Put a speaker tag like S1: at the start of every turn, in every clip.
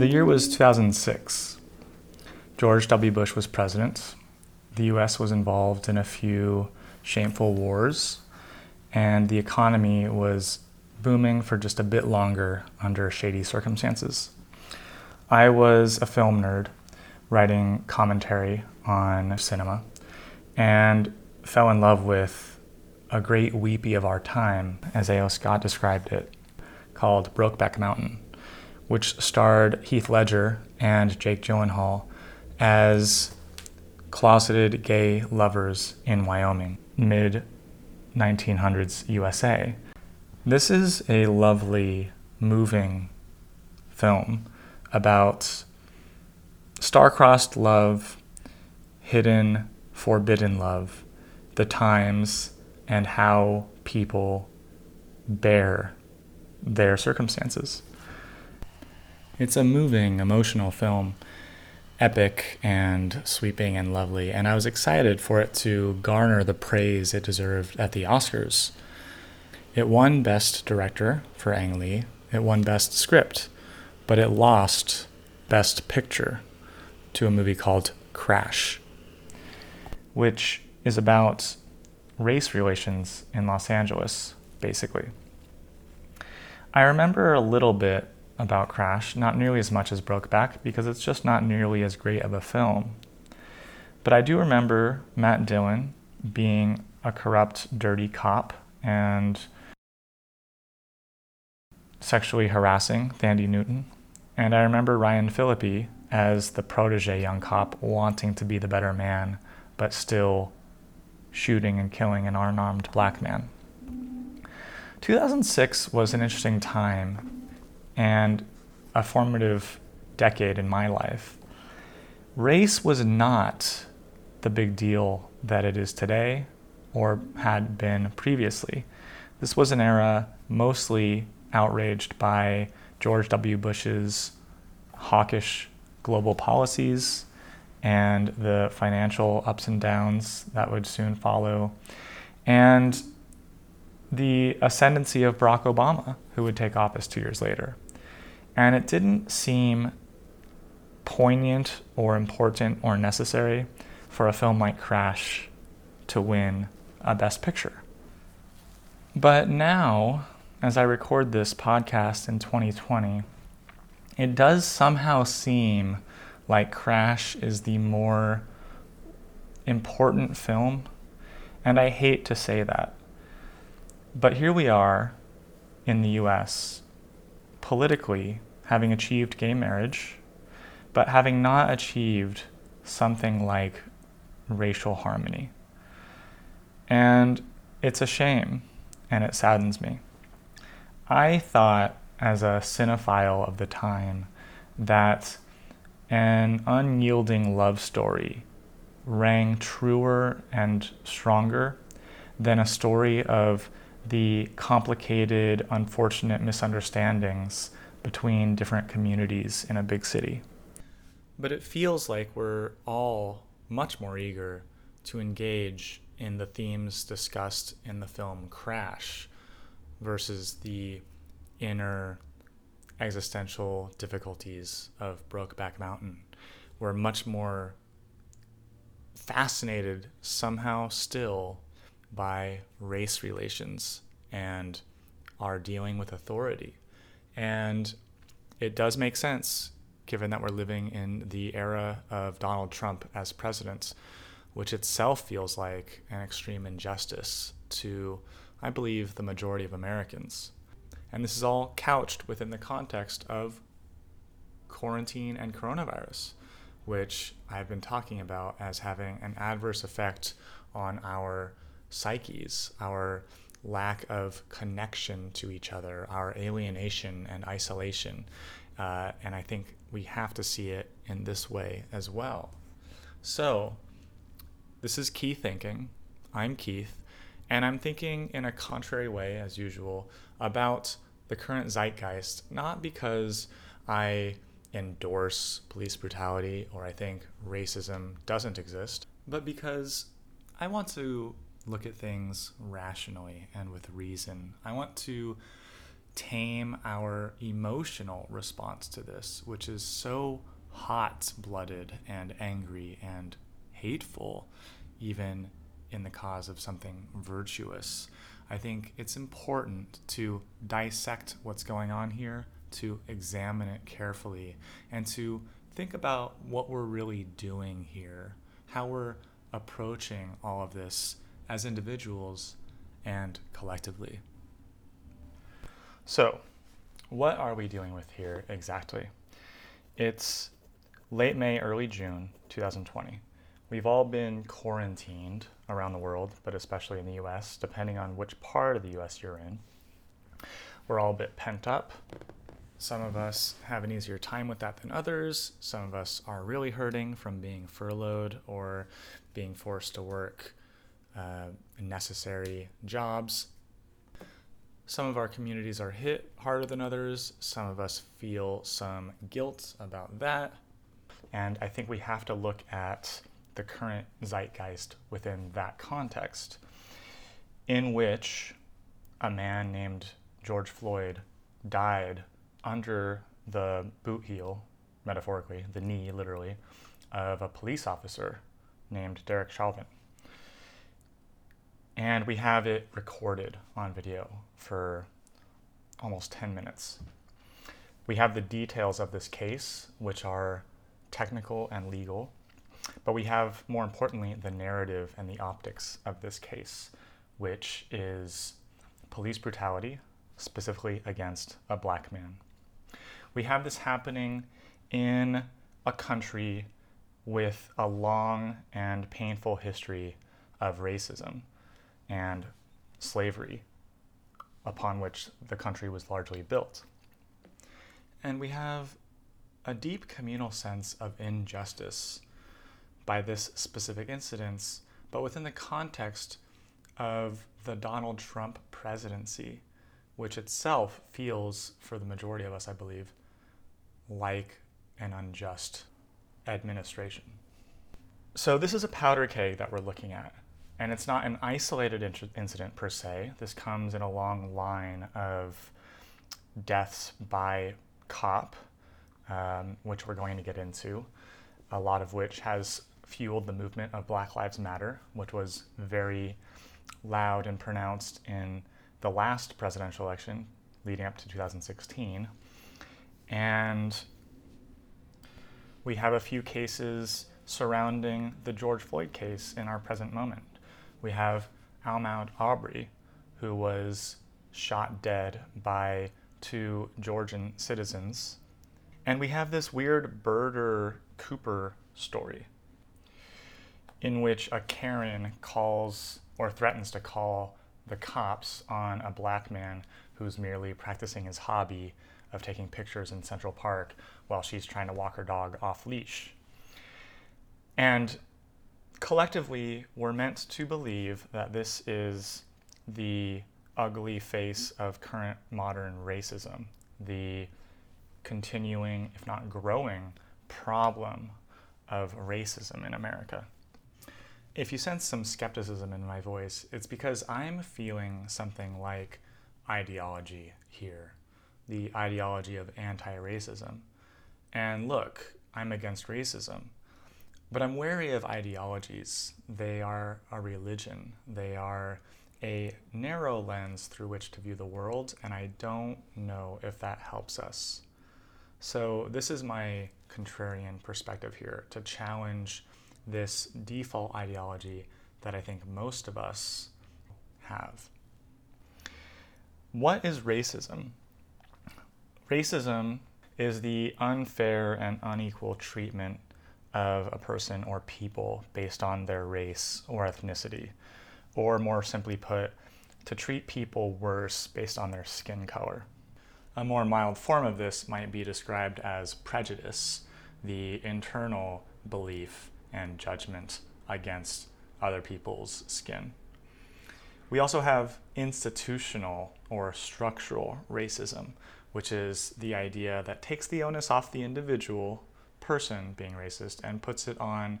S1: The year was 2006. George W. Bush was president. The US was involved in a few shameful wars, and the economy was booming for just a bit longer under shady circumstances. I was a film nerd writing commentary on cinema and fell in love with a great weepy of our time, as A.O. Scott described it, called Brokeback Mountain, which starred Heath Ledger and Jake Gyllenhaal as closeted gay lovers in Wyoming, mid 1900s USA. This is a lovely, moving film about star-crossed love, hidden, forbidden love, the times and how people bear their circumstances. It's a moving, emotional film, epic and sweeping and lovely, and I was excited for it to garner the praise it deserved at the Oscars. It won Best Director for Ang Lee, it won Best Script, but it lost Best Picture to a movie called Crash, which is about race relations in Los Angeles, basically. I remember a little bit about Crash, not nearly as much as Brokeback, because it's just not nearly as great of a film. But I do remember Matt Dillon being a corrupt, dirty cop and sexually harassing Thandie Newton. And I remember Ryan Phillippe as the protege young cop wanting to be the better man, but still shooting and killing an unarmed black man. 2006 was an interesting time and a formative decade in my life. Race was not the big deal that it is today or had been previously. This was an era mostly outraged by George W. Bush's hawkish global policies and the financial ups and downs that would soon follow, and the ascendancy of Barack Obama, who would take office two years later. And it didn't seem poignant or important or necessary for a film like Crash to win a Best Picture. But now, as I record this podcast in 2020, it does somehow seem like Crash is the more important film. And I hate to say that. But here we are in the US, politically having achieved gay marriage, but having not achieved something like racial harmony. And it's a shame, and it saddens me. I thought, as a cinephile of the time, that an unyielding love story rang truer and stronger than a story of the complicated, unfortunate misunderstandings between different communities in a big city. But it feels like we're all much more eager to engage in the themes discussed in the film Crash versus the inner existential difficulties of Brokeback Mountain. We're much more fascinated somehow still by race relations and are dealing with authority. And it does make sense given that we're living in the era of Donald Trump as president, which itself feels like an extreme injustice to, I believe, the majority of Americans. And this is all couched within the context of quarantine and coronavirus, which I've been talking about as having an adverse effect on our psyches, our lack of connection to each other, our alienation and isolation. Uh, and I think we have to see it in this way as well. So, this is Key Thinking. I'm Keith, and I'm thinking in a contrary way, as usual, about the current zeitgeist, not because I endorse police brutality or I think racism doesn't exist, but because I want to look at things rationally and with reason. I want to tame our emotional response to this, which is so hot blooded and angry and hateful, even in the cause of something virtuous. I think it's important to dissect what's going on here, to examine it carefully, and to think about what we're really doing here, how we're approaching all of this as individuals and collectively. So, what are we dealing with here exactly? It's late May, early June 2020. We've all been quarantined around the world, but especially in the US, depending on which part of the US you're in. We're all a bit pent up. Some of us have an easier time with that than others. Some of us are really hurting from being furloughed or being forced to work uh, necessary jobs. Some of our communities are hit harder than others. Some of us feel some guilt about that. And I think we have to look at the current zeitgeist within that context, in which a man named George Floyd died under the boot heel, metaphorically, the knee literally, of a police officer named Derek Chauvin. And we have it recorded on video for almost 10 minutes. We have the details of this case, which are technical and legal, but we have, more importantly, the narrative and the optics of this case, which is police brutality, specifically against a black man. We have this happening in a country with a long and painful history of racism and slavery upon which the country was largely built. And we have a deep communal sense of injustice by this specific incident, but within the context of the Donald Trump presidency, which itself feels, for the majority of us, I believe, like an unjust administration. So, this is a powder keg that we're looking at. And it's not an isolated incident per se. This comes in a long line of deaths by cop, um, which we're going to get into, a lot of which has fueled the movement of Black Lives Matter, which was very loud and pronounced in the last presidential election leading up to 2016. And we have a few cases surrounding the George Floyd case in our present moment. We have Ahmaud Arbery, who was shot dead by two Georgian citizens. And we have this weird Birder Cooper story in which a Karen calls or threatens to call the cops on a black man who's merely practicing his hobby of taking pictures in Central Park while she's trying to walk her dog off leash. And collectively, we're meant to believe that this is the ugly face of current modern racism, the continuing, if not growing, problem of racism in America. If you sense some skepticism in my voice, it's because I'm feeling something like ideology here the ideology of anti racism. And look, I'm against racism, but I'm wary of ideologies. They are a religion, they are a narrow lens through which to view the world, and I don't know if that helps us. So, this is my contrarian perspective here to challenge this default ideology that I think most of us have. What is racism? Racism is the unfair and unequal treatment of a person or people based on their race or ethnicity, or more simply put, to treat people worse based on their skin color. A more mild form of this might be described as prejudice, the internal belief and judgment against other people's skin. We also have institutional or structural racism, which is the idea that takes the onus off the individual person being racist and puts it on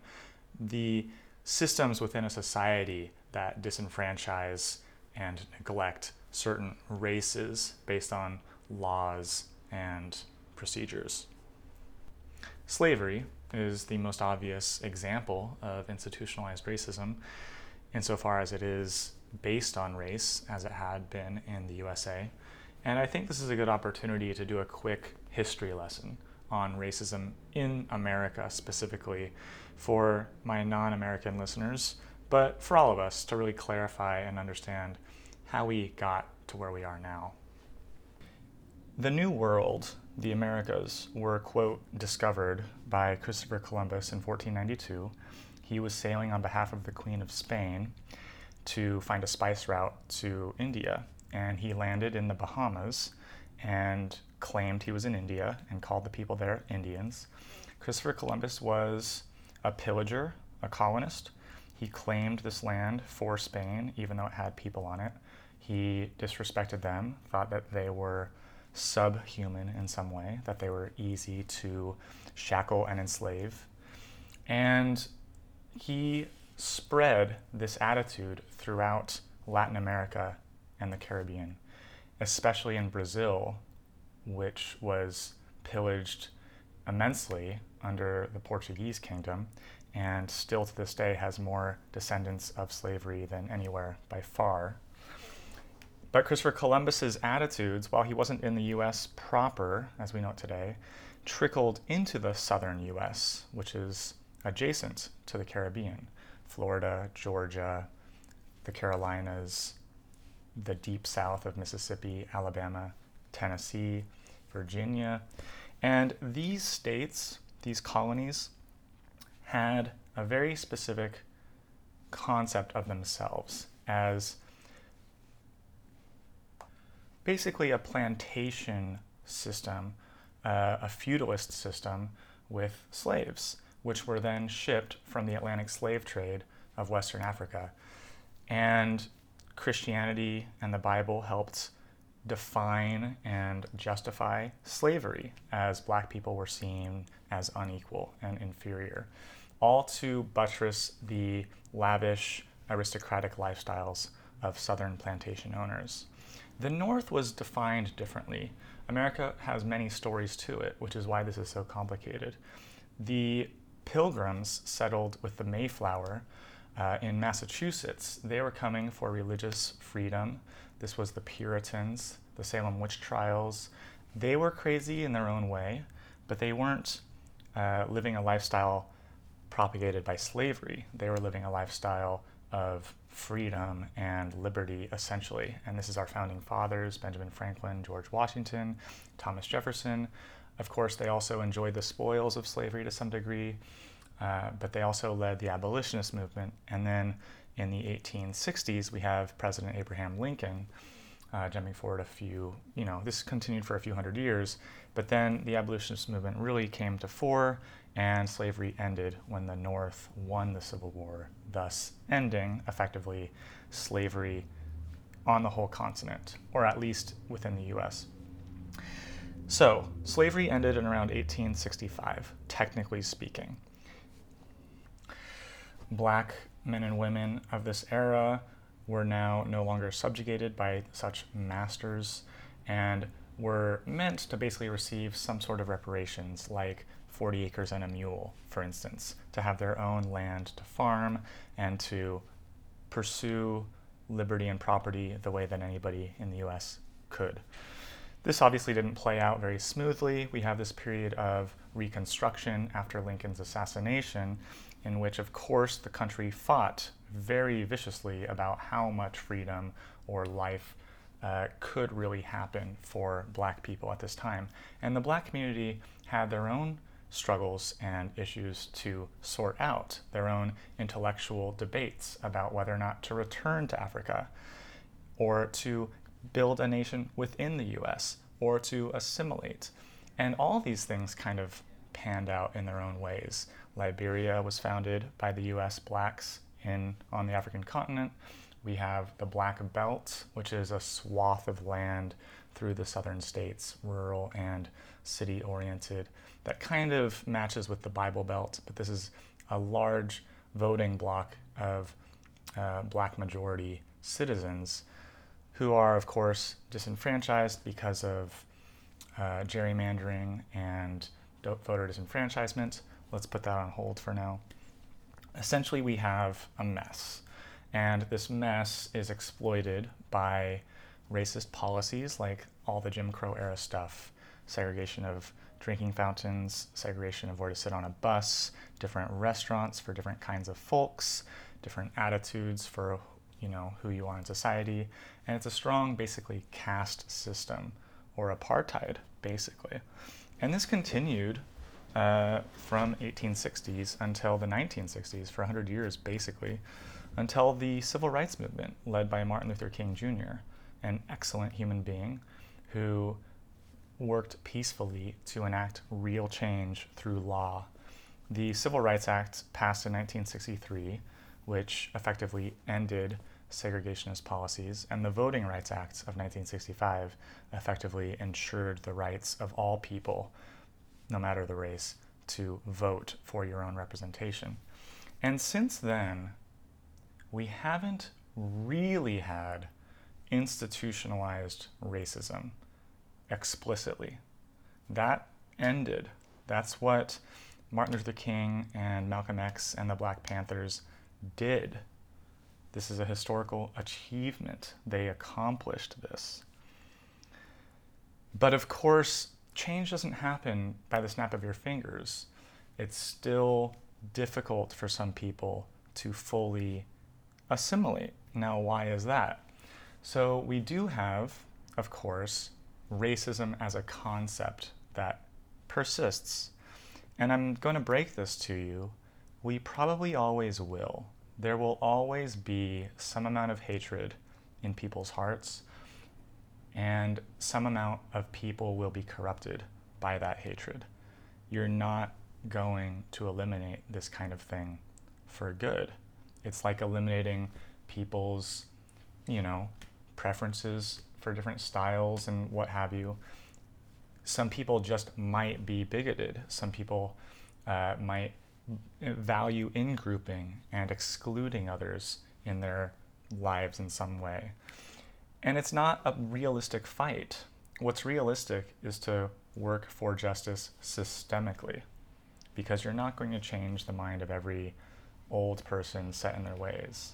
S1: the systems within a society that disenfranchise and neglect certain races based on laws and procedures. Slavery is the most obvious example of institutionalized racism insofar as it is based on race, as it had been in the USA. And I think this is a good opportunity to do a quick history lesson on racism in America specifically for my non American listeners, but for all of us to really clarify and understand how we got to where we are now. The New World, the Americas, were, quote, discovered by Christopher Columbus in 1492. He was sailing on behalf of the Queen of Spain to find a spice route to India, and he landed in the Bahamas and claimed he was in India and called the people there Indians. Christopher Columbus was a pillager, a colonist. He claimed this land for Spain, even though it had people on it. He disrespected them, thought that they were subhuman in some way, that they were easy to shackle and enslave. And he spread this attitude throughout Latin America and the Caribbean, especially in Brazil, which was pillaged immensely under the Portuguese kingdom and still to this day has more descendants of slavery than anywhere by far. But Christopher Columbus's attitudes, while he wasn't in the US proper, as we know it today, trickled into the southern US, which is adjacent to the Caribbean Florida, Georgia, the Carolinas, the deep south of Mississippi, Alabama, Tennessee, Virginia. And these states, these colonies, had a very specific concept of themselves as basically a plantation system, uh, a feudalist system with slaves, which were then shipped from the Atlantic slave trade of Western Africa. And Christianity and the Bible helped define and justify slavery as black people were seen as unequal and inferior, all to buttress the lavish aristocratic lifestyles of southern plantation owners. The North was defined differently. America has many stories to it, which is why this is so complicated. The Pilgrims settled with the Mayflower uh, in Massachusetts. They were coming for religious freedom. This was the Puritans, the Salem witch trials. They were crazy in their own way, but they weren't uh, living a lifestyle propagated by slavery. They were living a lifestyle of freedom and liberty, essentially. And this is our founding fathers Benjamin Franklin, George Washington, Thomas Jefferson. Of course, they also enjoyed the spoils of slavery to some degree, uh, but they also led the abolitionist movement. And then in the 1860s, we have President Abraham Lincoln. Uh, jumping forward a few, you know, this continued for a few hundred years, but then the abolitionist movement really came to fore and slavery ended when the North won the Civil War, thus ending effectively slavery on the whole continent, or at least within the US. So, slavery ended in around 1865, technically speaking. Black men and women of this era were now no longer subjugated by such masters and were meant to basically receive some sort of reparations, like 40 acres and a mule, for instance, to have their own land to farm and to pursue liberty and property the way that anybody in the US could. This obviously didn't play out very smoothly. We have this period of reconstruction after Lincoln's assassination, in which, of course, the country fought very viciously about how much freedom or life uh, could really happen for black people at this time. And the black community had their own struggles and issues to sort out, their own intellectual debates about whether or not to return to Africa or to build a nation within the US or to assimilate. And all these things kind of panned out in their own ways. Liberia was founded by the US blacks in on the African continent. We have the Black Belt, which is a swath of land through the southern states, rural and city oriented, that kind of matches with the Bible Belt, but this is a large voting block of uh, black majority citizens who are, of course, disenfranchised because of uh, gerrymandering and voter disenfranchisement. Let's put that on hold for now. Essentially, we have a mess. And this mess is exploited by racist policies like all the Jim Crow era stuff segregation of drinking fountains, segregation of where to sit on a bus, different restaurants for different kinds of folks, different attitudes for you know who you are in society, and it's a strong basically caste system or apartheid basically. And this continued uh, from 1860s until the 1960s for 100 years basically until the civil rights movement led by Martin Luther King Jr., an excellent human being who worked peacefully to enact real change through law. The Civil Rights Act passed in 1963, which effectively ended segregationist policies, and the Voting Rights Act of 1965 effectively ensured the rights of all people, no matter the race, to vote for your own representation. And since then, we haven't really had institutionalized racism explicitly. That ended. That's what Martin Luther King and Malcolm X and the Black Panthers did. This is a historical achievement. They accomplished this. But of course, change doesn't happen by the snap of your fingers. It's still difficult for some people to fully assimilate. Now, why is that? So, we do have, of course, racism as a concept that persists. And I'm going to break this to you. We probably always will. There will always be some amount of hatred in people's hearts, and some amount of people will be corrupted by that hatred. You're not going to eliminate this kind of thing for good. It's like eliminating people's, you know, preferences for different styles and what have you. Some people just might be bigoted. Some people uh, might value in grouping and excluding others in their lives in some way. And it's not a realistic fight. What's realistic is to work for justice systemically because you're not going to change the mind of every old person set in their ways.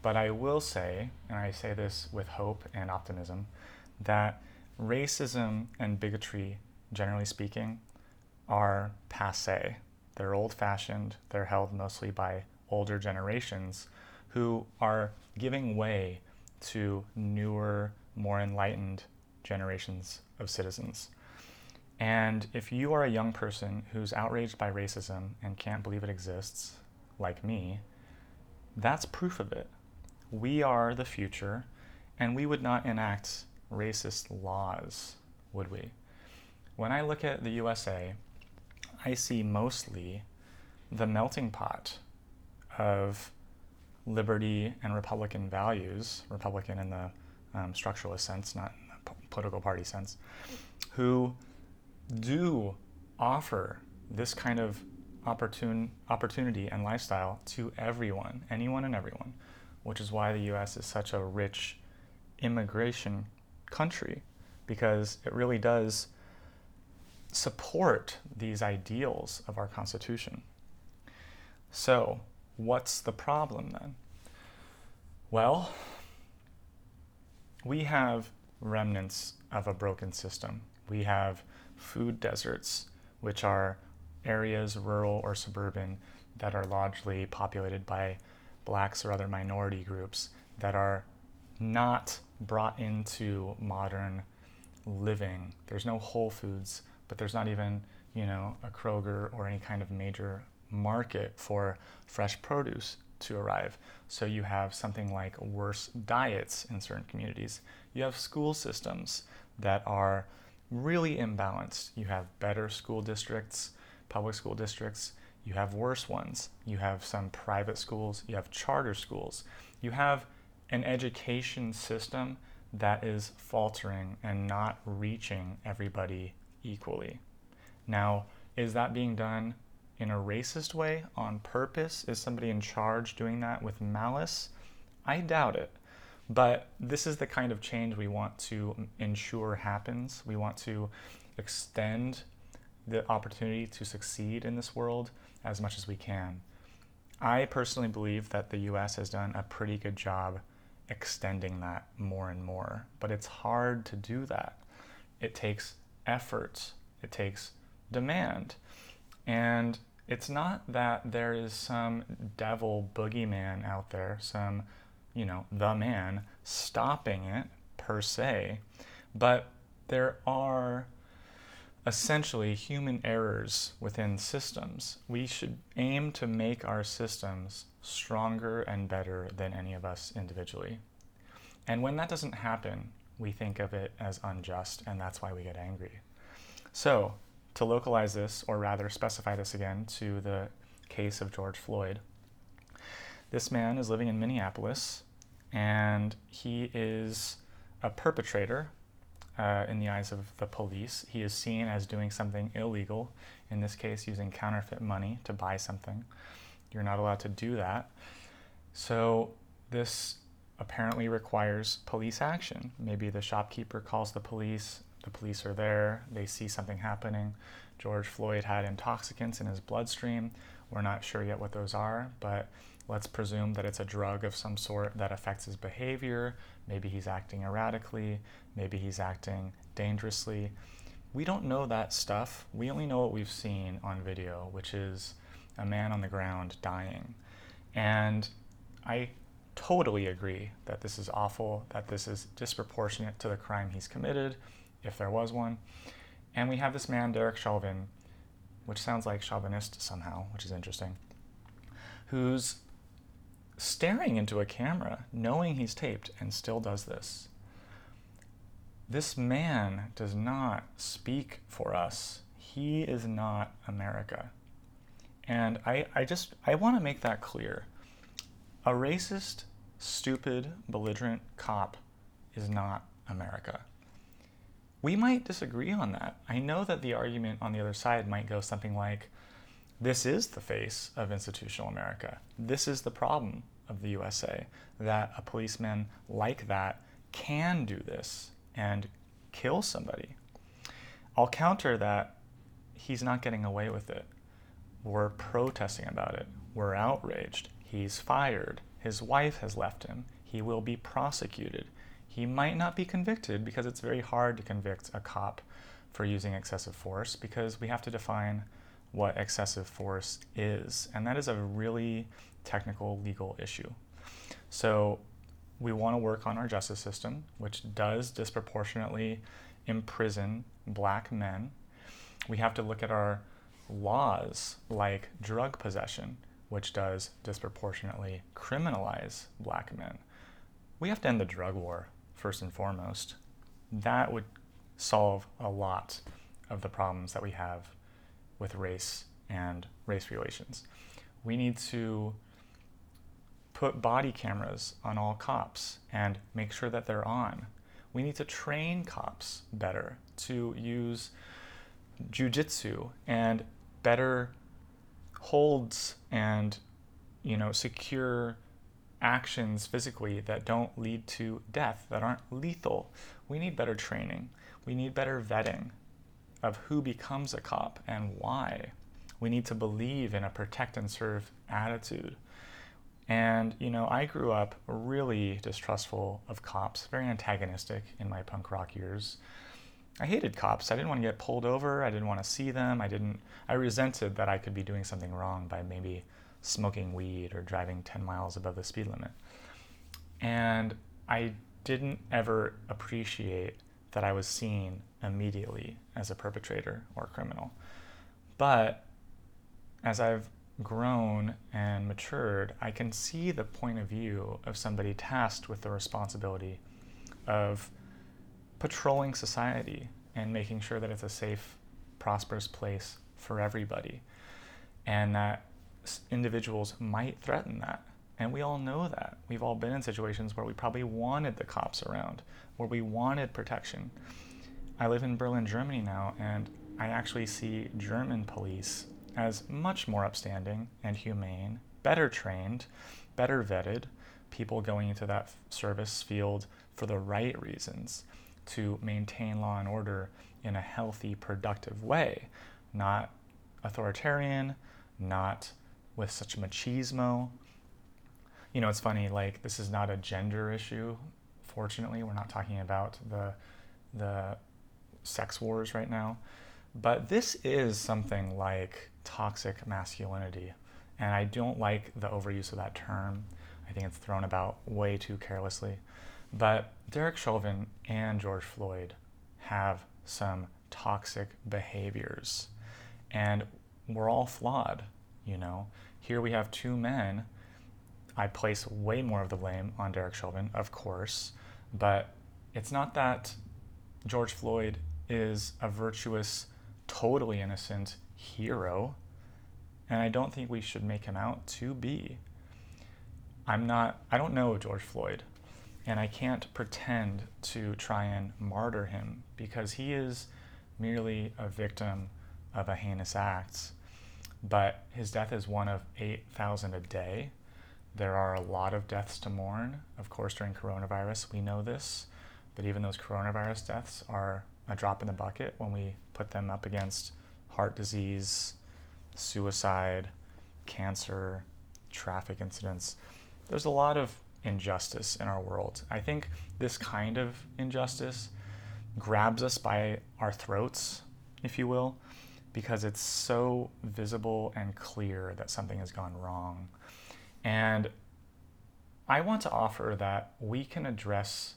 S1: But I will say, and I say this with hope and optimism, that racism and bigotry, generally speaking, are passe. They're old fashioned, they're held mostly by older generations who are giving way to newer, more enlightened generations of citizens. And if you are a young person who's outraged by racism and can't believe it exists, like me, that's proof of it we are the future, and we would not enact racist laws, would we? When I look at the USA, I see mostly the melting pot of liberty and Republican values, Republican in the um, structuralist sense, not in the political party sense, who do offer this kind of opportune opportunity and lifestyle to everyone, anyone and everyone which is why the US is such a rich immigration country, because it really does support these ideals of our Constitution. So, what's the problem then? Well, we have remnants of a broken system. We have food deserts, which are areas, rural or suburban, that are largely populated by blacks or other minority groups that are not brought into modern living. There's no Whole Foods, but there's not even, you know, a Kroger or any kind of major market for fresh produce to arrive. So you have something like worse diets in certain communities. You have school systems that are really imbalanced. You have better school districts, public school districts, you have worse ones. You have some private schools, you have charter schools. You have an education system that is faltering and not reaching everybody equally. Now, is that being done in a racist way on purpose? Is somebody in charge doing that with malice? I doubt it. But this is the kind of change we want to ensure happens. We want to extend the opportunity to succeed in this world as much as we can. I personally believe that the US has done a pretty good job extending that more and more, but it's hard to do that. It takes effort, it takes demand. And it's not that there is some devil boogeyman out there, some, you know, the man stopping it per se, but there are essentially human errors within systems. We should aim to make our systems stronger and better than any of us individually. And when that doesn't happen, we think of it as unjust, and that's why we get angry. So, to localize this, or rather specify this again to the case of George Floyd, this man is living in Minneapolis and he is a perpetrator uh, in the eyes of the police. He is seen as doing something illegal, in this case, using counterfeit money to buy something. You're not allowed to do that. So, this apparently requires police action. Maybe the shopkeeper calls the police, the police are there, they see something happening. George Floyd had intoxicants in his bloodstream. We're not sure yet what those are, but let's presume that it's a drug of some sort that affects his behavior. Maybe he's acting erratically, maybe he's acting dangerously. We don't know that stuff. We only know what we've seen on video, which is a man on the ground dying. And I totally agree that this is awful, that this is disproportionate to the crime he's committed, if there was one. And we have this man, Derek Chauvin, which sounds like chauvinist somehow, which is interesting, who's staring into a camera, knowing he's taped, and still does this. This man does not speak for us. He is not America. And I, I just I want to make that clear. A racist, stupid, belligerent cop is not America. We might disagree on that. I know that the argument on the other side might go something like this is the face of institutional America. This is the problem of the USA that a policeman like that can do this and kill somebody. I'll counter that he's not getting away with it. We're protesting about it. We're outraged. He's fired. His wife has left him. He will be prosecuted. He might not be convicted because it's very hard to convict a cop for using excessive force because we have to define what excessive force is. And that is a really technical legal issue. So we want to work on our justice system, which does disproportionately imprison black men. We have to look at our laws like drug possession, which does disproportionately criminalize black men. We have to end the drug war first and foremost, that would solve a lot of the problems that we have with race and race relations. We need to put body cameras on all cops and make sure that they're on. We need to train cops better to use jujitsu and better holds and you know secure actions physically that don't lead to death, that aren't lethal. We need better training. We need better vetting of who becomes a cop and why. We need to believe in a protect and serve attitude. And, you know, I grew up really distrustful of cops, very antagonistic in my punk rock years. I hated cops. I didn't want to get pulled over. I didn't want to see them. I didn't, I resented that I could be doing something wrong by maybe smoking weed or driving 10 miles above the speed limit. And I didn't ever appreciate that I was seen immediately as a perpetrator or criminal. But as I've grown and matured, I can see the point of view of somebody tasked with the responsibility of patrolling society and making sure that it's a safe, prosperous place for everybody. And that individuals might threaten that. And we all know that. We've all been in situations where we probably wanted the cops around, where we wanted protection. I live in Berlin, Germany now, and I actually see German police as much more upstanding and humane, better trained, better vetted, people going into that service field for the right reasons to maintain law and order in a healthy, productive way, not authoritarian, not with such machismo. You know, it's funny, like, this is not a gender issue. Fortunately, we're not talking about the, the sex wars right now. But this is something like toxic masculinity. And I don't like the overuse of that term. I think it's thrown about way too carelessly. But Derek Chauvin and George Floyd have some toxic behaviors. And we're all flawed, you know. Here we have two men. I place way more of the blame on Derek Chauvin, of course, but it's not that George Floyd is a virtuous, totally innocent hero. And I don't think we should make him out to be. I'm not, I don't know George Floyd, and I can't pretend to try and martyr him because he is merely a victim of a heinous act. But his death is one of 8,000 a day. There are a lot of deaths to mourn. Of course, during coronavirus, we know this. But even those coronavirus deaths are a drop in the bucket when we put them up against heart disease, suicide, cancer, traffic incidents. There's a lot of injustice in our world. I think this kind of injustice grabs us by our throats, if you will, because it's so visible and clear that something has gone wrong. And I want to offer that we can address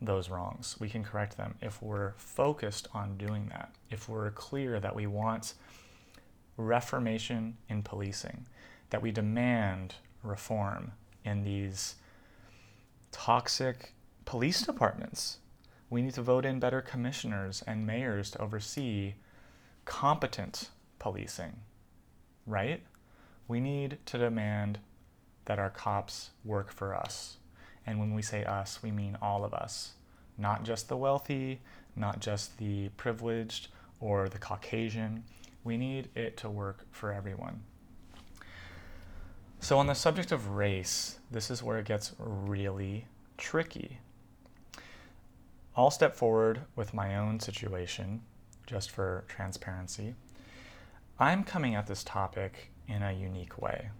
S1: those wrongs. We can correct them if we're focused on doing that, if we're clear that we want reformation in policing, that we demand reform in these toxic police departments. We need to vote in better commissioners and mayors to oversee competent policing, right? We need to demand that our cops work for us. And when we say us, we mean all of us, not just the wealthy, not just the privileged or the Caucasian. We need it to work for everyone. So, on the subject of race, this is where it gets really tricky. I'll step forward with my own situation just for transparency. I'm coming at this topic in a unique way.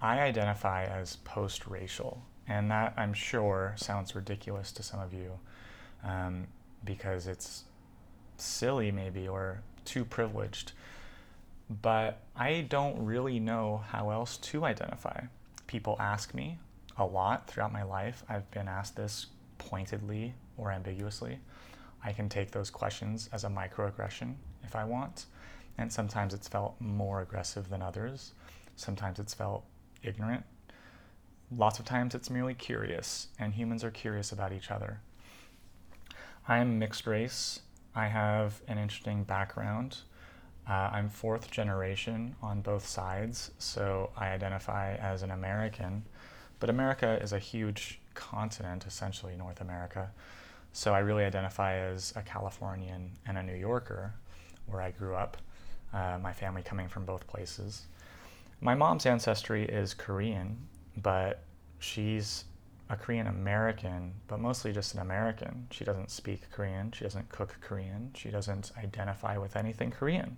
S1: I identify as post racial, and that I'm sure sounds ridiculous to some of you um, because it's silly, maybe, or too privileged. But I don't really know how else to identify. People ask me a lot throughout my life. I've been asked this pointedly or ambiguously. I can take those questions as a microaggression if I want. And sometimes it's felt more aggressive than others. Sometimes it's felt ignorant. Lots of times it's merely curious, and humans are curious about each other. I am mixed race. I have an interesting background. Uh, I'm fourth generation on both sides, so I identify as an American. But America is a huge continent, essentially North America. So I really identify as a Californian and a New Yorker, where I grew up, uh, my family coming from both places. My mom's ancestry is Korean, but she's a Korean American, but mostly just an American. She doesn't speak Korean, she doesn't cook Korean, she doesn't identify with anything Korean.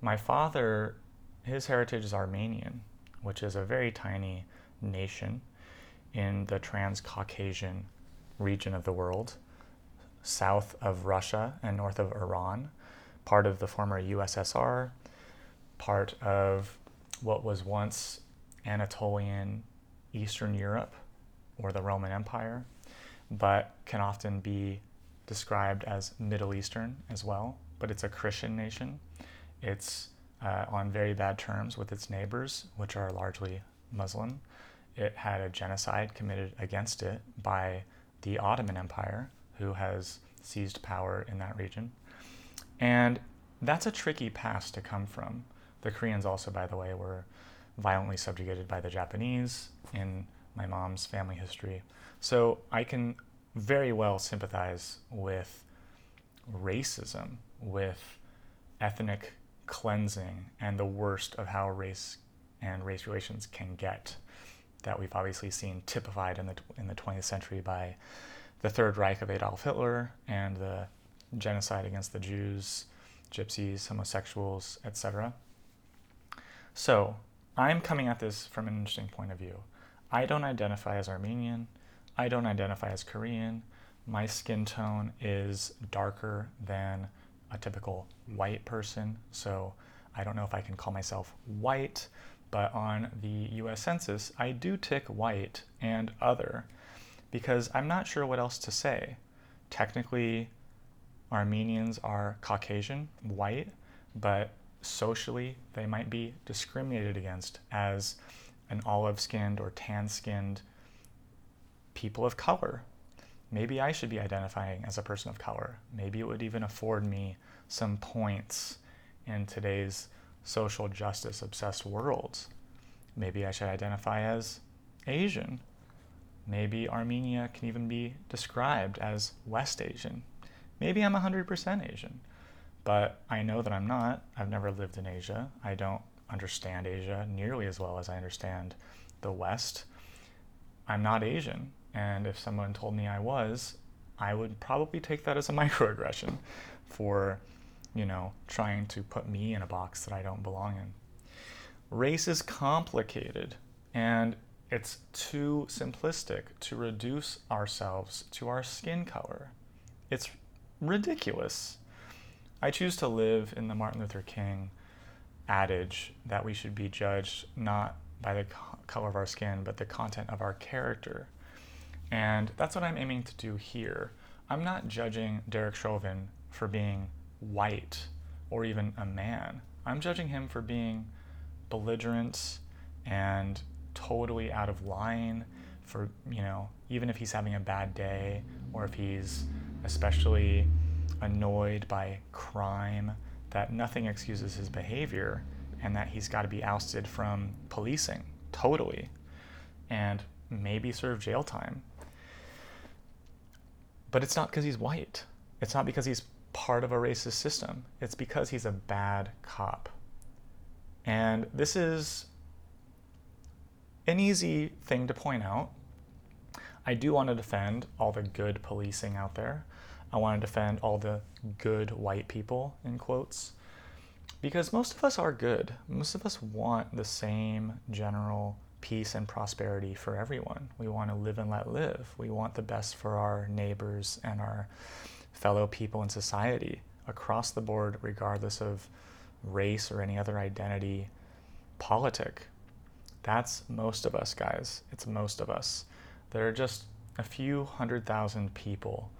S1: My father, his heritage is Armenian, which is a very tiny nation in the Transcaucasian region of the world, south of Russia and north of Iran, part of the former USSR, part of what was once Anatolian Eastern Europe or the Roman Empire, but can often be described as Middle Eastern as well. But it's a Christian nation. It's uh, on very bad terms with its neighbors, which are largely Muslim. It had a genocide committed against it by the Ottoman Empire, who has seized power in that region. And that's a tricky past to come from. The Koreans, also, by the way, were violently subjugated by the Japanese in my mom's family history. So I can very well sympathize with racism, with ethnic cleansing, and the worst of how race and race relations can get. That we've obviously seen typified in the in the 20th century by the Third Reich of Adolf Hitler and the genocide against the Jews, gypsies, homosexuals, etc. So, I'm coming at this from an interesting point of view. I don't identify as Armenian. I don't identify as Korean. My skin tone is darker than a typical white person, so I don't know if I can call myself white, but on the US Census, I do tick white and other because I'm not sure what else to say. Technically, Armenians are Caucasian, white, but socially they might be discriminated against as an olive skinned or tan skinned people of color. Maybe I should be identifying as a person of color. Maybe it would even afford me some points in today's social justice obsessed world. Maybe I should identify as Asian. Maybe Armenia can even be described as West Asian. Maybe I'm 100% Asian, but I know that I'm not. I've never lived in Asia. I don't understand Asia nearly as well as I understand the West. I'm not Asian, and if someone told me I was, I would probably take that as a microaggression for, you know, trying to put me in a box that I don't belong in. Race is complicated, and it's too simplistic to reduce ourselves to our skin color. It's ridiculous. I choose to live in the Martin Luther King adage that we should be judged not by the color of our skin, but the content of our character. And that's what I'm aiming to do here. I'm not judging Derek Chauvin for being white or even a man. I'm judging him for being belligerent and totally out of line for, you know, even if he's having a bad day or if he's especially annoyed by crime that nothing excuses his behavior and that he's got to be ousted from policing totally and maybe serve jail time. But it's not because he's white. It's not because he's part of a racist system. It's because he's a bad cop. And this is an easy thing to point out. I do want to defend all the good policing out there. I want to defend all the good white people, in quotes, because most of us are good. Most of us want the same general peace and prosperity for everyone. We want to live and let live. We want the best for our neighbors and our fellow people in society across the board, regardless of race or any other identity politic. That's most of us, guys. It's most of us. There are just a few hundred thousand people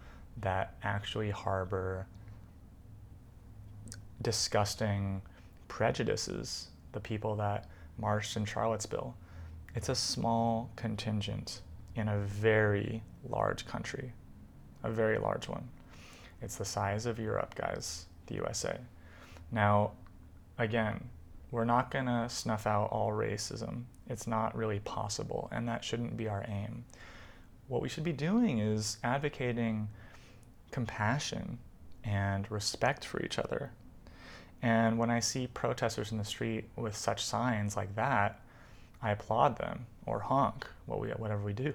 S1: that actually harbor disgusting prejudices, the people that marched in Charlottesville. It's a small contingent in a very large country, a very large one. It's the size of Europe, guys, the USA. Now, again, we're not going to snuff out all racism. It's not really possible, and that shouldn't be our aim. What we should be doing is advocating compassion and respect for each other. And when I see protesters in the street with such signs like that, I applaud them or honk, what we, whatever we do.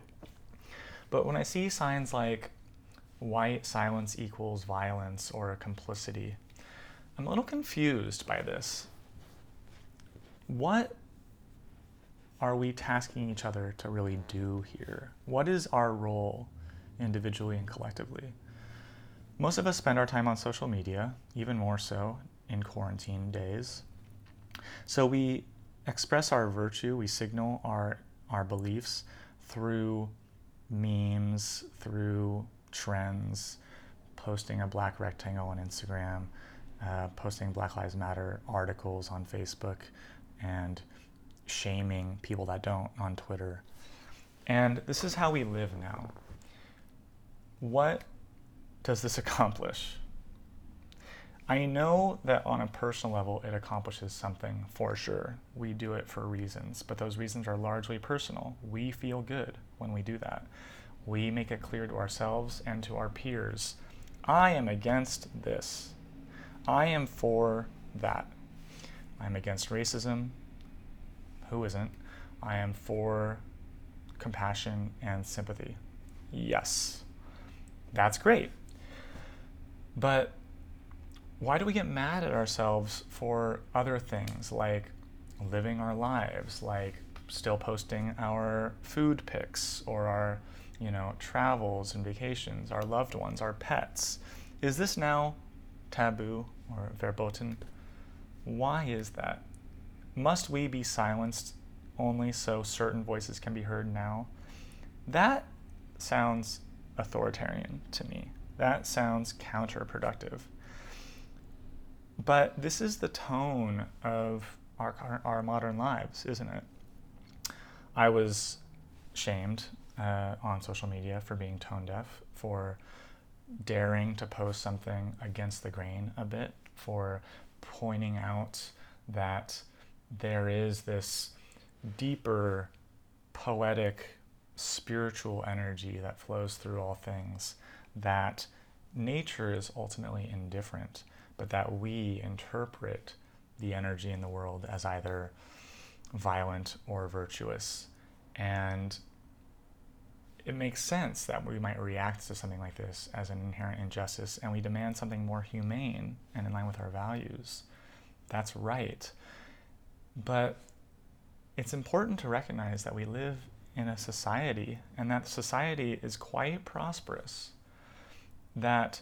S1: But when I see signs like white silence equals violence or complicity, I'm a little confused by this. What are we tasking each other to really do here? What is our role individually and collectively? Most of us spend our time on social media, even more so in quarantine days. So we express our virtue, we signal our, our beliefs through memes, through trends, posting a black rectangle on Instagram, uh, posting Black Lives Matter articles on Facebook, and shaming people that don't on Twitter. And this is how we live now. What does this accomplish? I know that on a personal level it accomplishes something for sure. We do it for reasons, but those reasons are largely personal. We feel good when we do that. We make it clear to ourselves and to our peers I am against this. I am for that. I'm against racism. Who isn't? I am for compassion and sympathy. Yes, that's great. But why do we get mad at ourselves for other things like living our lives, like still posting our food pics or our, you know, travels and vacations, our loved ones, our pets? Is this now taboo or verboten? Why is that? Must we be silenced only so certain voices can be heard now? That sounds authoritarian to me. That sounds counterproductive. But this is the tone of our, our modern lives, isn't it? I was shamed uh, on social media for being tone deaf, for daring to post something against the grain a bit, for pointing out that there is this deeper, poetic, spiritual energy that flows through all things, that nature is ultimately indifferent, but that we interpret the energy in the world as either violent or virtuous. And it makes sense that we might react to something like this as an inherent injustice and we demand something more humane and in line with our values. That's right. But it's important to recognize that we live in a society and that society is quite prosperous, that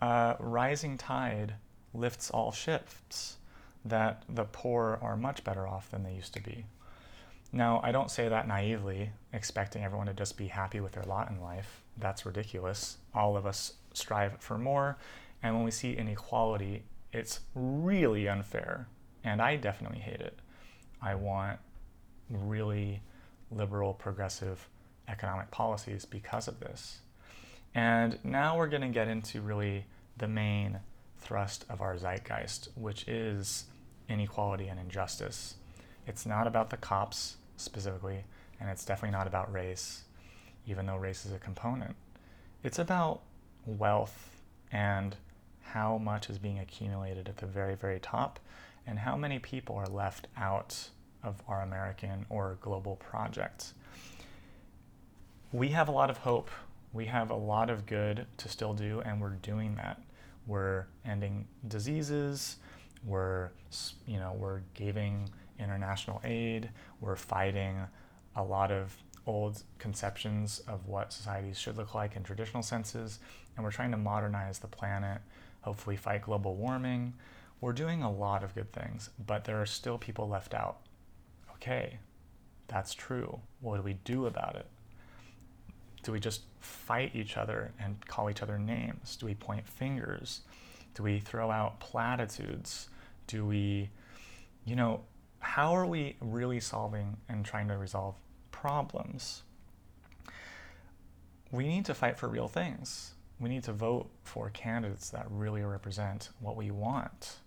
S1: a rising tide lifts all ships, that the poor are much better off than they used to be. Now, I don't say that naively, expecting everyone to just be happy with their lot in life. That's ridiculous. All of us strive for more, and when we see inequality, it's really unfair, and I definitely hate it. I want really liberal, progressive economic policies because of this. And now we're going to get into really the main thrust of our zeitgeist, which is inequality and injustice. It's not about the cops specifically, and it's definitely not about race, even though race is a component. It's about wealth and how much is being accumulated at the very, very top, and how many people are left out of our American or global projects. We have a lot of hope. We have a lot of good to still do, and we're doing that. We're ending diseases. We're, you know, we're giving international aid. We're fighting a lot of old conceptions of what societies should look like in traditional senses, and we're trying to modernize the planet, hopefully fight global warming. We're doing a lot of good things, but there are still people left out okay, that's true. What do we do about it? Do we just fight each other and call each other names? Do we point fingers? Do we throw out platitudes? Do we, you know, how are we really solving and trying to resolve problems? We need to fight for real things. We need to vote for candidates that really represent what we want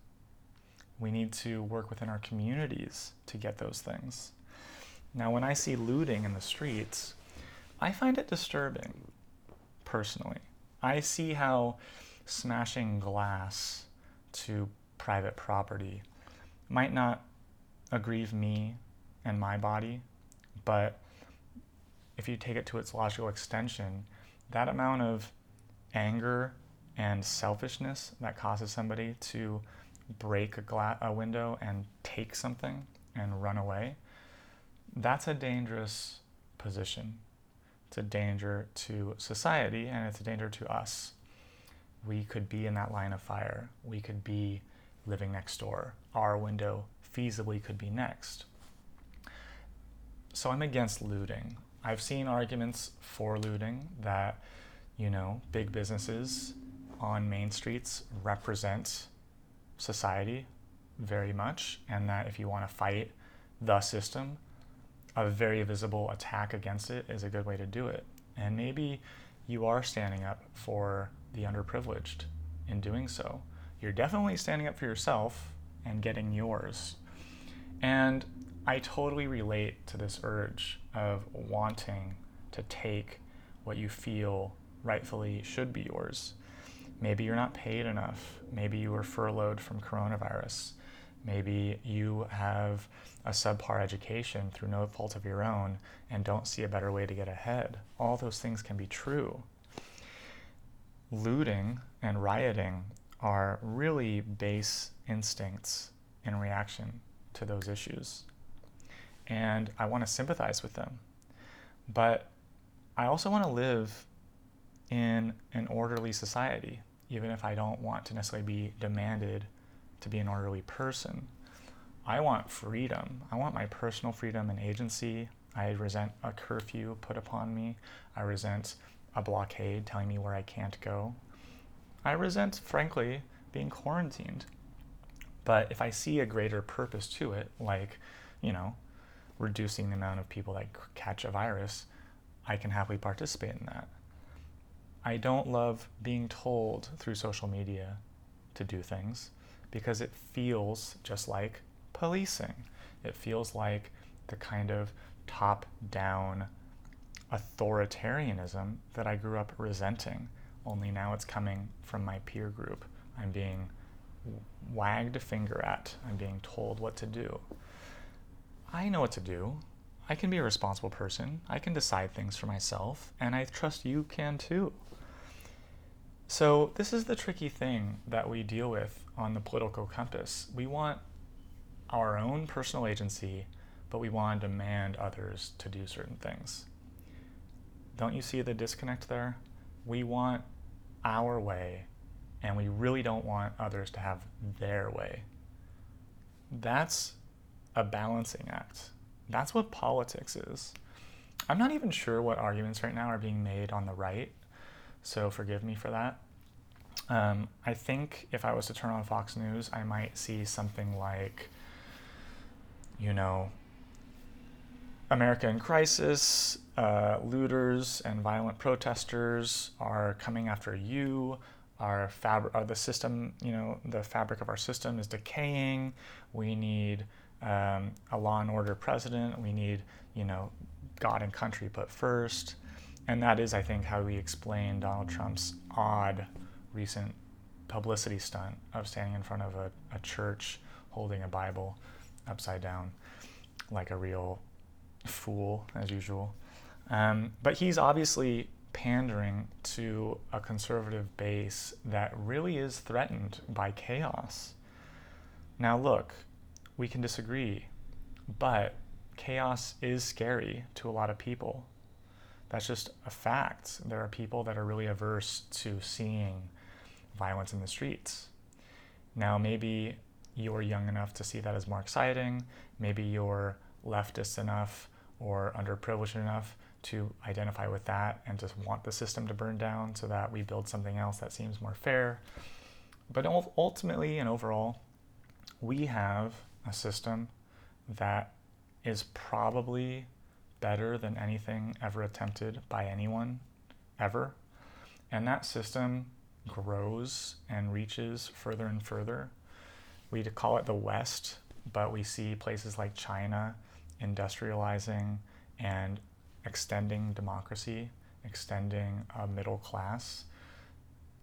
S1: we need to work within our communities to get those things. Now, when I see looting in the streets, I find it disturbing, personally. I see how smashing glass to private property might not aggrieve me and my body, but if you take it to its logical extension, that amount of anger and selfishness that causes somebody to break a, gla- a window and take something and run away, that's a dangerous position. It's a danger to society and it's a danger to us. We could be in that line of fire. We could be living next door. Our window feasibly could be next. So I'm against looting. I've seen arguments for looting that, you know, big businesses on main streets represent society very much, and that if you want to fight the system, a very visible attack against it is a good way to do it. And maybe you are standing up for the underprivileged in doing so. You're definitely standing up for yourself and getting yours. And I totally relate to this urge of wanting to take what you feel rightfully should be yours. Maybe you're not paid enough. Maybe you were furloughed from coronavirus. Maybe you have a subpar education through no fault of your own and don't see a better way to get ahead. All those things can be true. Looting and rioting are really base instincts in reaction to those issues. And I want to sympathize with them. But I also want to live in an orderly society, even if I don't want to necessarily be demanded to be an orderly person. I want freedom. I want my personal freedom and agency. I resent a curfew put upon me. I resent a blockade telling me where I can't go. I resent, frankly, being quarantined. But if I see a greater purpose to it, like, you know, reducing the amount of people that catch a virus, I can happily participate in that. I don't love being told through social media to do things because it feels just like policing. It feels like the kind of top down authoritarianism that I grew up resenting, only now it's coming from my peer group. I'm being wagged a finger at, I'm being told what to do. I know what to do. I can be a responsible person. I can decide things for myself, and I trust you can too. So, this is the tricky thing that we deal with on the political compass. We want our own personal agency, but we want to demand others to do certain things. Don't you see the disconnect there? We want our way, and we really don't want others to have their way. That's a balancing act. That's what politics is. I'm not even sure what arguments right now are being made on the right, so forgive me for that. Um, I think if I was to turn on Fox News, I might see something like, you know, America in crisis, uh, looters and violent protesters are coming after you. Our fabric, uh, the system, you know, the fabric of our system is decaying. We need um, a law and order president. We need, you know, God and country put first. And that is, I think, how we explain Donald Trump's odd recent publicity stunt of standing in front of a, a church holding a Bible upside down like a real fool, as usual. Um, but he's obviously pandering to a conservative base that really is threatened by chaos. Now, look, we can disagree, but chaos is scary to a lot of people. That's just a fact. There are people that are really averse to seeing violence in the streets. Now, maybe you're young enough to see that as more exciting. Maybe you're leftist enough or underprivileged enough to identify with that and just want the system to burn down so that we build something else that seems more fair. But ultimately and overall, we have a system that is probably better than anything ever attempted by anyone ever. And that system grows and reaches further and further. We call it the West, but we see places like China industrializing and extending democracy, extending a middle class.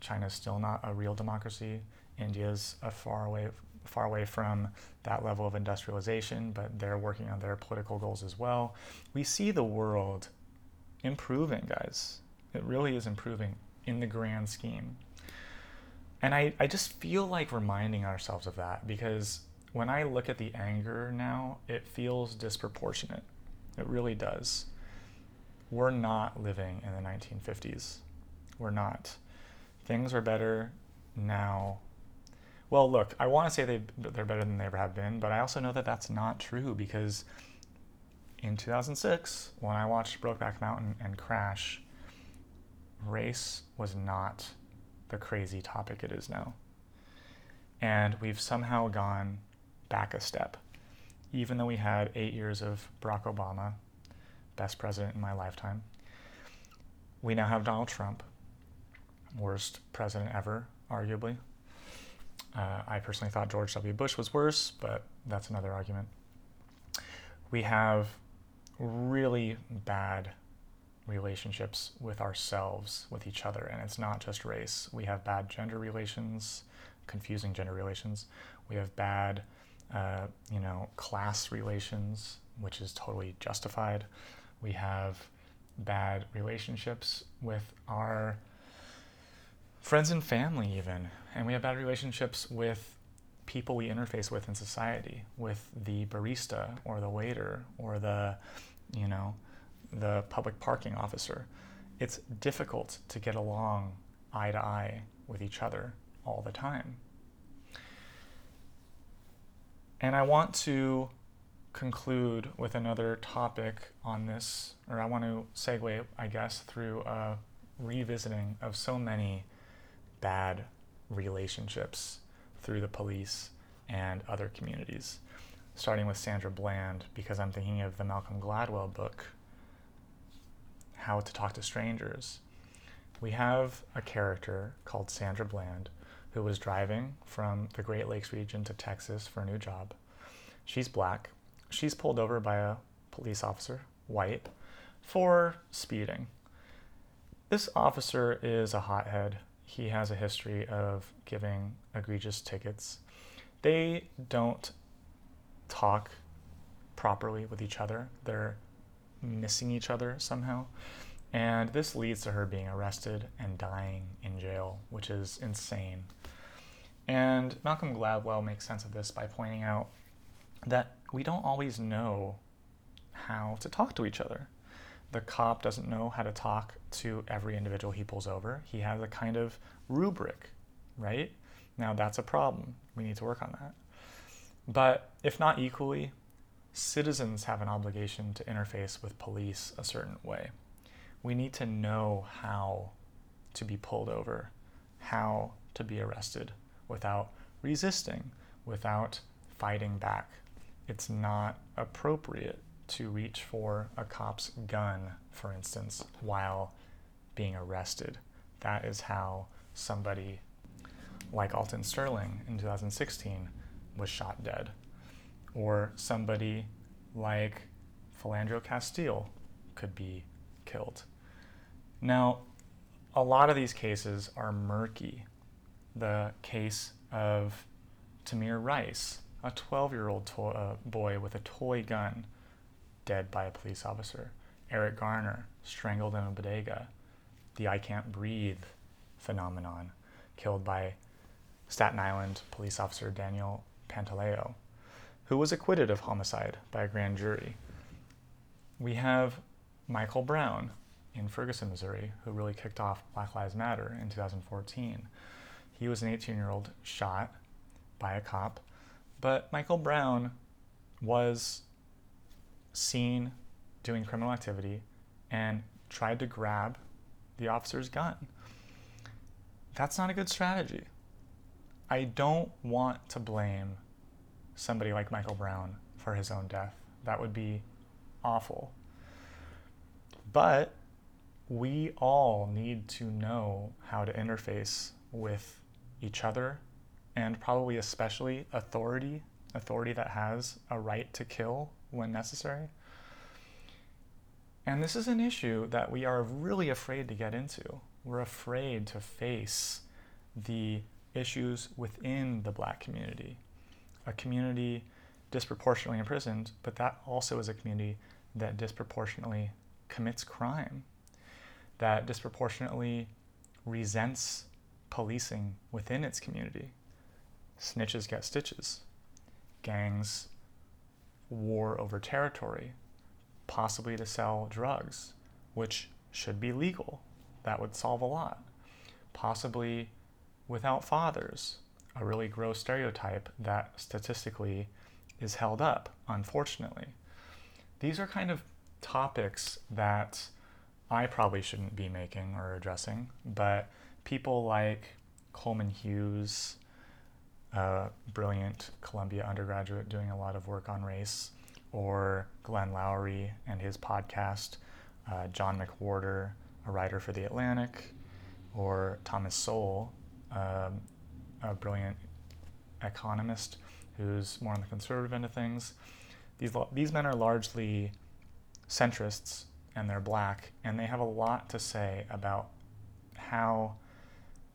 S1: China's still not a real democracy. India's a far away far away from that level of industrialization, but they're working on their political goals as well. We see the world improving, guys. It really is improving in the grand scheme. And I, I just feel like reminding ourselves of that because when I look at the anger now, it feels disproportionate. It really does. We're not living in the 1950s. We're not. Things are better now well, look, I want to say they they're better than they ever have been, but I also know that that's not true because in 2006, when I watched Brokeback Mountain and Crash, race was not the crazy topic it is now. And we've somehow gone back a step. Even though we had eight years of Barack Obama, best president in my lifetime, we now have Donald Trump, worst president ever, arguably. Uh, I personally thought George W. Bush was worse, but that's another argument. We have really bad relationships with ourselves, with each other, and it's not just race. We have bad gender relations, confusing gender relations. We have bad uh, you know, class relations, which is totally justified. We have bad relationships with our friends and family, even. And we have bad relationships with people we interface with in society, with the barista or the waiter or the, you know, the public parking officer. It's difficult to get along eye to eye with each other all the time. And I want to conclude with another topic on this, or I want to segue, I guess, through a revisiting of so many bad relationships through the police and other communities. Starting with Sandra Bland, because I'm thinking of the Malcolm Gladwell book, How to Talk to Strangers. We have a character called Sandra Bland who was driving from the Great Lakes region to Texas for a new job. She's black. She's pulled over by a police officer, white, for speeding. This officer is a hothead. He has a history of giving egregious tickets. They don't talk properly with each other. They're missing each other somehow. And this leads to her being arrested and dying in jail, which is insane. And Malcolm Gladwell makes sense of this by pointing out that we don't always know how to talk to each other. The cop doesn't know how to talk to every individual he pulls over. He has a kind of rubric, right? Now that's a problem. We need to work on that. But if not equally, citizens have an obligation to interface with police a certain way. We need to know how to be pulled over, how to be arrested without resisting, without fighting back. It's not appropriate to reach for a cop's gun, for instance, while being arrested. That is how somebody like Alton Sterling in 2016 was shot dead. Or somebody like Philando Castile could be killed. Now, a lot of these cases are murky. The case of Tamir Rice, a 12 year old to- uh, boy with a toy gun, dead by a police officer. Eric Garner, strangled in a bodega. The I can't breathe phenomenon, killed by Staten Island police officer Daniel Pantaleo, who was acquitted of homicide by a grand jury. We have Michael Brown, in Ferguson, Missouri, who really kicked off Black Lives Matter in 2014. He was an 18 year old shot by a cop, but Michael Brown was seen doing criminal activity and tried to grab the officer's gun. That's not a good strategy. I don't want to blame somebody like Michael Brown for his own death. That would be awful. But we all need to know how to interface with each other and probably especially authority, authority that has a right to kill when necessary. And this is an issue that we are really afraid to get into. We're afraid to face the issues within the black community, a community disproportionately imprisoned, but that also is a community that disproportionately commits crime that disproportionately resents policing within its community. Snitches get stitches. Gangs war over territory, possibly to sell drugs, which should be legal. That would solve a lot. Possibly without fathers, a really gross stereotype that statistically is held up, unfortunately. These are kind of topics that I probably shouldn't be making or addressing, but people like Coleman Hughes, a brilliant Columbia undergraduate doing a lot of work on race, or Glenn Loury and his podcast, uh, John McWhorter, a writer for The Atlantic, or Thomas Sowell, um, a brilliant economist who's more on the conservative end of things. These, these men are largely centrists and they're black, and they have a lot to say about how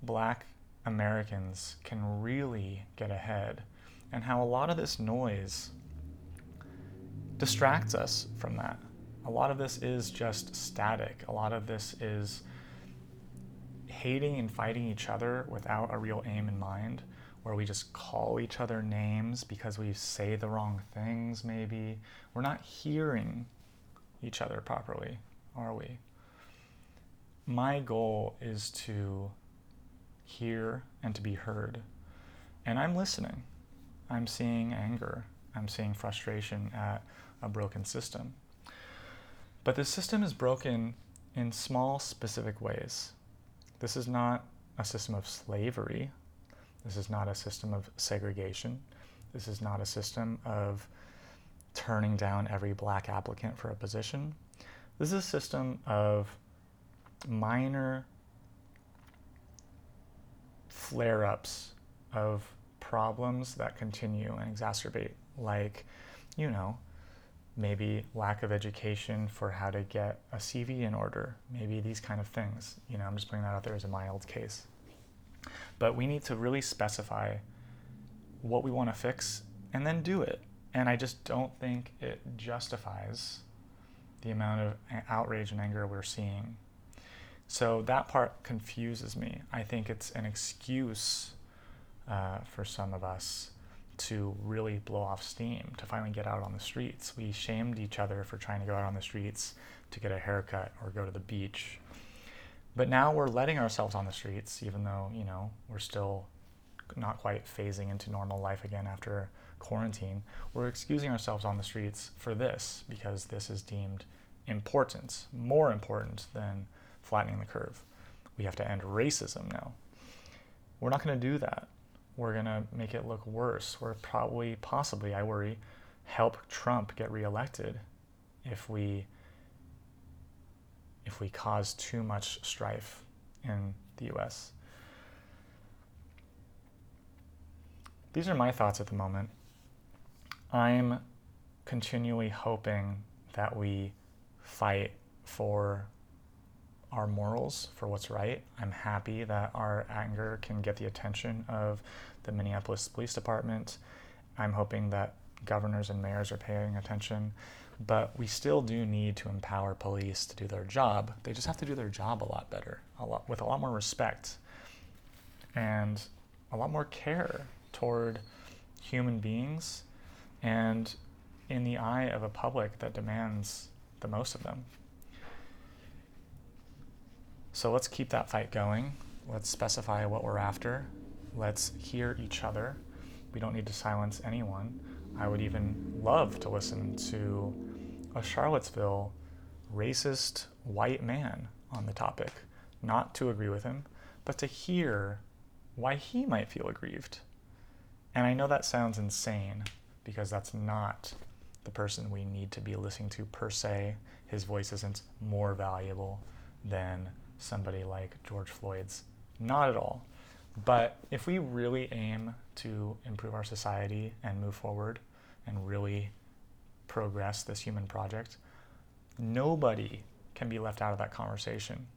S1: black Americans can really get ahead and how a lot of this noise distracts us from that. A lot of this is just static. A lot of this is hating and fighting each other without a real aim in mind, where we just call each other names because we say the wrong things, maybe. We're not hearing each other properly, are we? My goal is to hear and to be heard. And I'm listening. I'm seeing anger. I'm seeing frustration at a broken system. But the system is broken in small, specific ways. This is not a system of slavery. This is not a system of segregation. This is not a system of turning down every black applicant for a position. This is a system of minor flare ups of problems that continue and exacerbate, like, you know, maybe lack of education for how to get a CV in order, maybe these kind of things. You know, I'm just putting that out there as a mild case. But we need to really specify what we want to fix and then do it. And I just don't think it justifies the amount of outrage and anger we're seeing. So that part confuses me. I think it's an excuse uh, for some of us to really blow off steam, to finally get out on the streets. We shamed each other for trying to go out on the streets to get a haircut or go to the beach. But now we're letting ourselves on the streets, even though, you know, we're still not quite phasing into normal life again after quarantine. We're excusing ourselves on the streets for this because this is deemed important, more important than flattening the curve. We have to end racism now. We're not going to do that we're going to make it look worse. We're probably, possibly, I worry, help Trump get reelected if we if we cause too much strife in the US. These are my thoughts at the moment. I'm continually hoping that we fight for our morals for what's right. I'm happy that our anger can get the attention of the Minneapolis Police Department. I'm hoping that governors and mayors are paying attention, but we still do need to empower police to do their job. They just have to do their job a lot better, a lot with a lot more respect and a lot more care toward human beings and in the eye of a public that demands the most of them. So let's keep that fight going. Let's specify what we're after. Let's hear each other. We don't need to silence anyone. I would even love to listen to a Charlottesville racist white man on the topic. Not to agree with him, but to hear why he might feel aggrieved. And I know that sounds insane because that's not the person we need to be listening to per se. His voice isn't more valuable than somebody like George Floyd's. Not at all. But if we really aim to improve our society and move forward and really progress this human project, nobody can be left out of that conversation.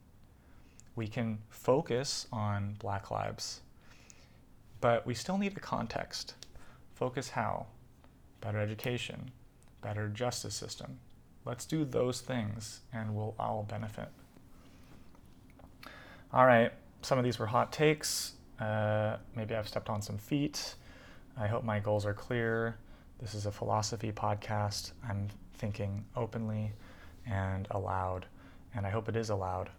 S1: We can focus on Black lives, but we still need a context. Focus how? Better education, better justice system. Let's do those things and we'll all benefit. All right, some of these were hot takes. Uh, maybe I've stepped on some feet. I hope my goals are clear. This is a philosophy podcast. I'm thinking openly and aloud, and I hope it is allowed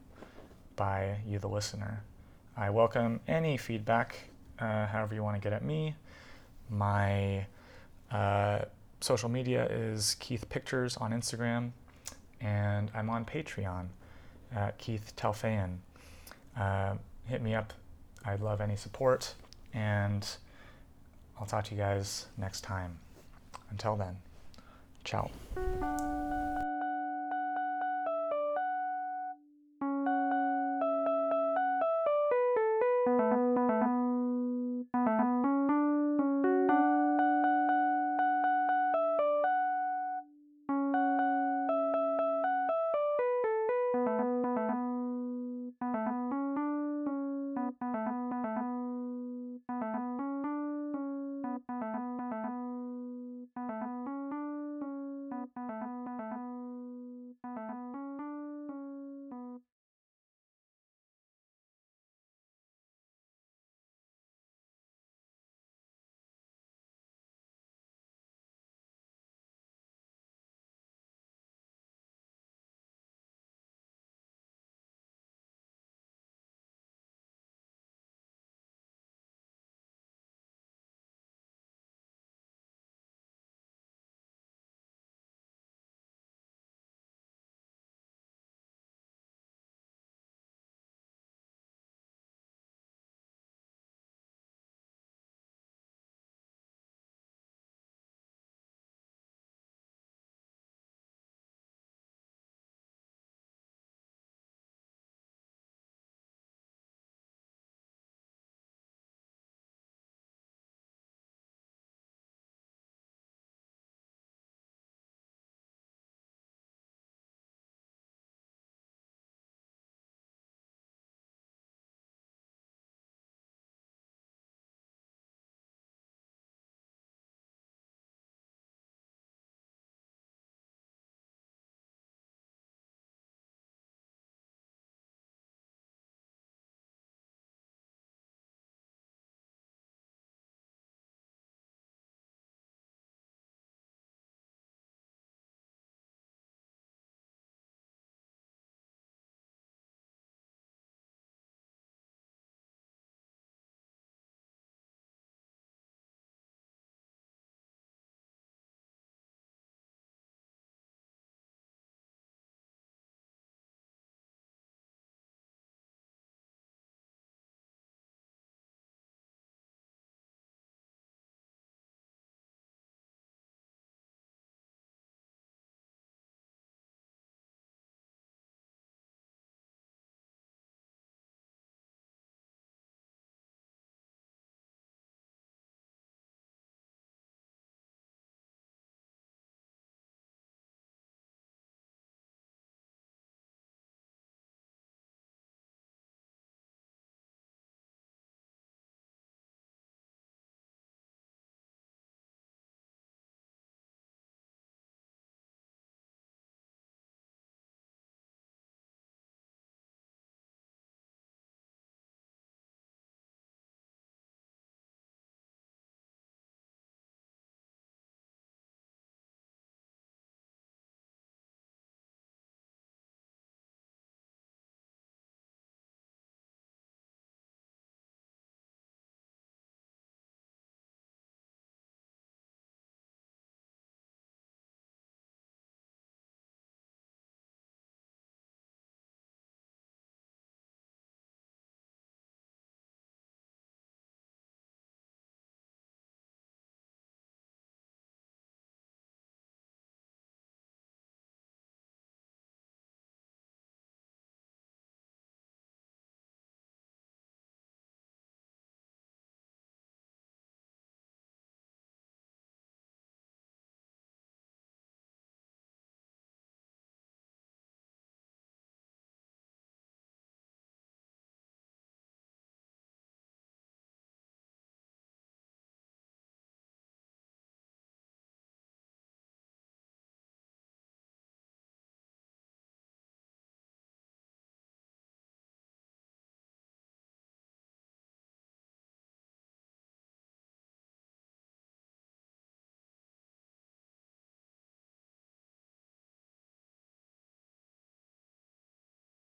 S1: by you, the listener. I welcome any feedback, uh, however you want to get at me. My uh, social media is Keith Pictures on Instagram, and I'm on Patreon at Keith Telfayan uh, hit me up. I'd love any support, and I'll talk to you guys next time. Until then, ciao.